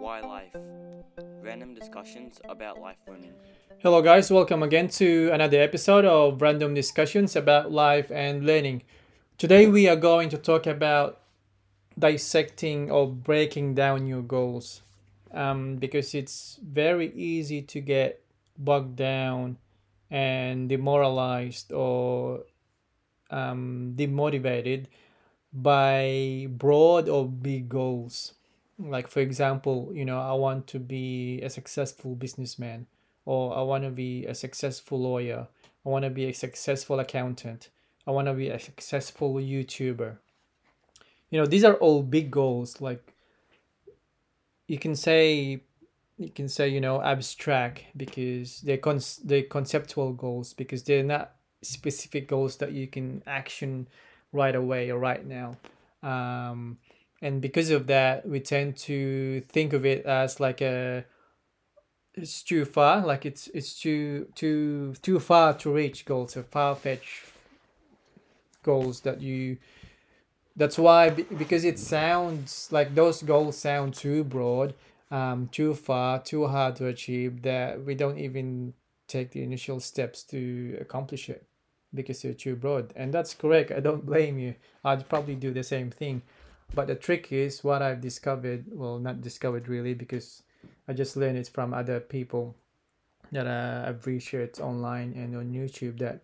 Why Life? Random discussions about life learning. Hello, guys. Welcome again to another episode of Random Discussions about Life and Learning. Today, we are going to talk about dissecting or breaking down your goals um, because it's very easy to get bogged down and demoralized or um, demotivated by broad or big goals. Like, for example, you know, I want to be a successful businessman, or I want to be a successful lawyer, I want to be a successful accountant, I want to be a successful YouTuber. You know, these are all big goals. Like, you can say you can say you know abstract because they're cons- they're conceptual goals because they're not specific goals that you can action right away or right now um, and because of that we tend to think of it as like a it's too far like it's it's too too too far to reach goals or far-fetched goals that you that's why because it sounds like those goals sound too broad um, too far too hard to achieve that we don't even take the initial steps to accomplish it because you're too broad. And that's correct. I don't blame you. I'd probably do the same thing. But the trick is what I've discovered, well, not discovered really, because I just learned it from other people that uh, I've researched online and on YouTube that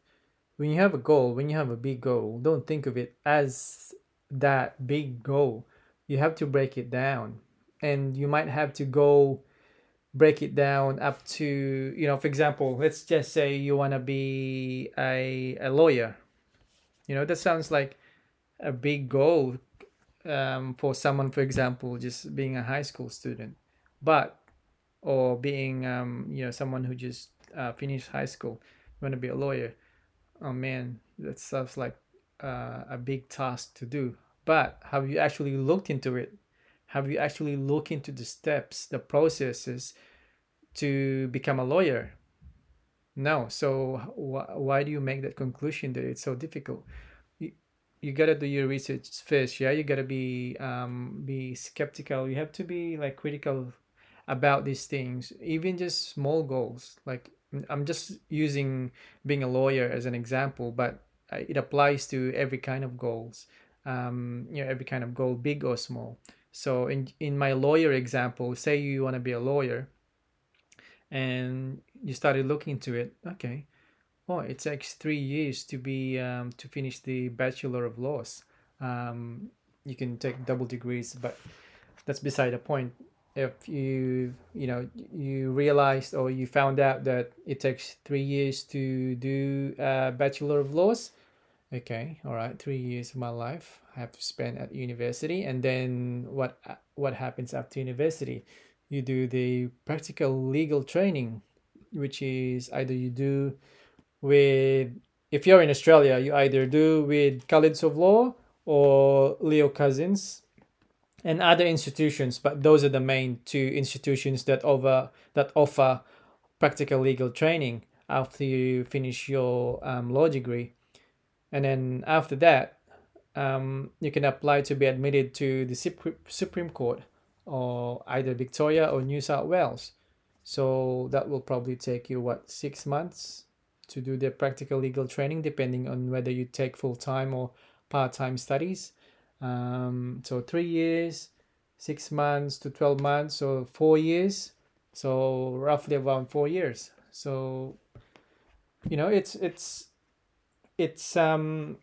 when you have a goal, when you have a big goal, don't think of it as that big goal. You have to break it down. And you might have to go break it down up to you know for example let's just say you want to be a, a lawyer you know that sounds like a big goal um, for someone for example just being a high school student but or being um, you know someone who just uh, finished high school want to be a lawyer oh man that sounds like uh, a big task to do. But have you actually looked into it? Have you actually looked into the steps the processes to become a lawyer? No. So wh- why do you make that conclusion that it's so difficult you, gotta do your research first yeah? You gotta be um be skeptical. You have to be like critical about these things. Even just small goals like i'm just using being a lawyer as an example but it applies to every kind of goals um you know every kind of goal big or small. So in in my lawyer example say you want to be a lawyer and you started looking into it okay oh it takes three years to be um, to finish the bachelor of laws. Um, you can take double degrees but that's beside the point. If you you know you realized or you found out that it takes three years to do a bachelor of laws okay all right three years of my life i have to spend at university and then what what happens after university? You do the practical legal training, which is either you do with, if you're in Australia, you either do with College of Law or Leo Cussen and other institutions, but those are the main two institutions that offer that offer practical legal training after you finish your um, law degree, and then after that, um, you can apply to be admitted to the Supreme Court or either Victoria or New South Wales. So that will probably take you what six months to do the practical legal training, depending on whether you take full time or part time studies. Um, so three years, six months to twelve months, or four years. So roughly around four years. So you know it's it's it's um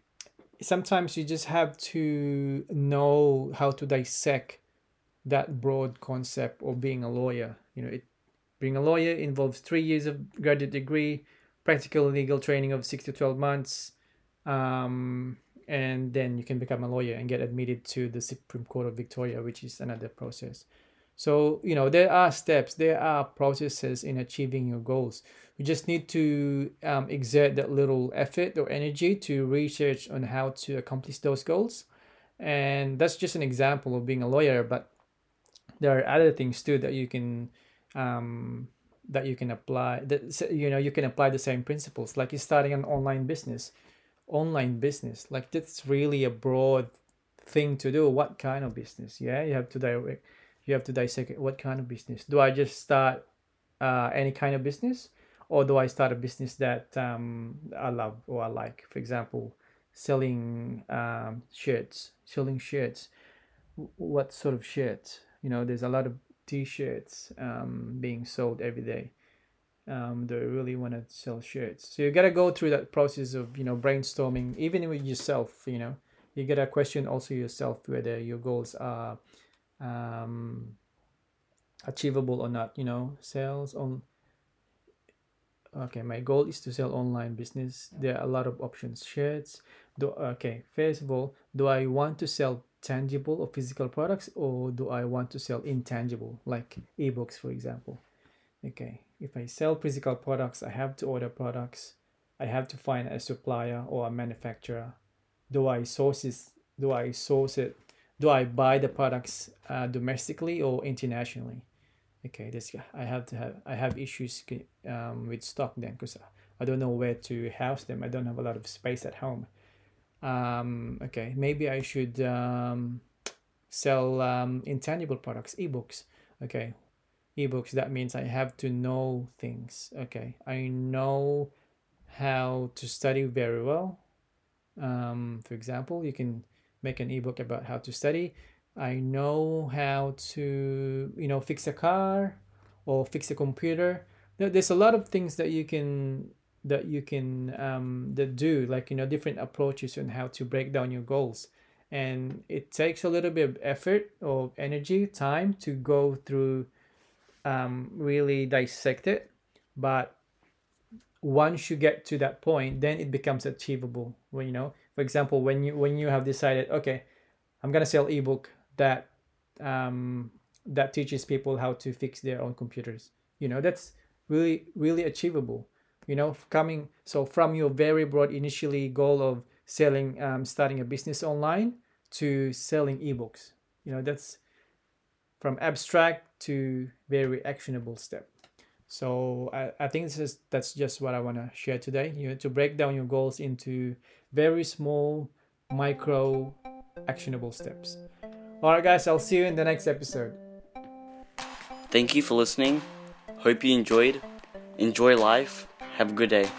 sometimes you just have to know how to dissect that broad concept of being a lawyer. You know, it being a lawyer involves three years of graduate degree, practical legal training of six to twelve months, um, and then you can become a lawyer and get admitted to the Supreme Court of Victoria, which is another process. So you know there are steps, there are processes in achieving your goals. You just need to um, exert that little effort or energy to research on how to accomplish those goals, and that's just an example of being a lawyer. But there are other things too that you can um, that you can apply that you know you can apply the same principles like you're starting an online business online business like that's really a broad thing to do what kind of business yeah you have to direct you have to dissect what kind of business. Do I just start uh, any kind of business, or do I start a business that um, I love or I like? For example, selling um, shirts, selling shirts. What sort of shirts? You know, there's a lot of t-shirts um, being sold every day. Um, they really want to sell shirts, so you gotta go through that process of you know brainstorming, even with yourself. You know, you gotta question also yourself whether your goals are um, achievable or not. You know, sales on okay my goal is to sell online business there are a lot of options shirts do okay first of all do i want to sell tangible or physical products or do i want to sell intangible like ebooks for example? Okay if i sell physical products i have to order products. I have to find a supplier or a manufacturer. Do i source it do i source it do i buy the products uh, domestically or internationally? Okay this i have to have i have issues um, with stock then because i don't know where to house them. I don't have a lot of space at home um, okay maybe i should um, sell um, intangible products ebooks. Okay ebooks that means i have to know things. Okay i know how to study very well. Um, for example you can make an ebook about how to study. I know how to, you know, fix a car or fix a computer. There's a lot of things that you can that you can um, that do like you know different approaches on how to break down your goals and it takes a little bit of effort or energy time to go through um, really dissect it but once you get to that point then it becomes achievable when you know for example when you when you have decided okay i'm going to sell ebook that um, that teaches people how to fix their own computers. You know, that's really really achievable. You know, coming so from your very broad initially goal of selling, um, starting a business online to selling ebooks. You know, that's from abstract to very actionable step. So I, I think this is that's just what I want to share today. You know, to break down your goals into very small, micro, actionable steps. Alright, guys, I'll see you in the next episode. Thank you for listening. Hope you enjoyed. Enjoy life. Have a good day.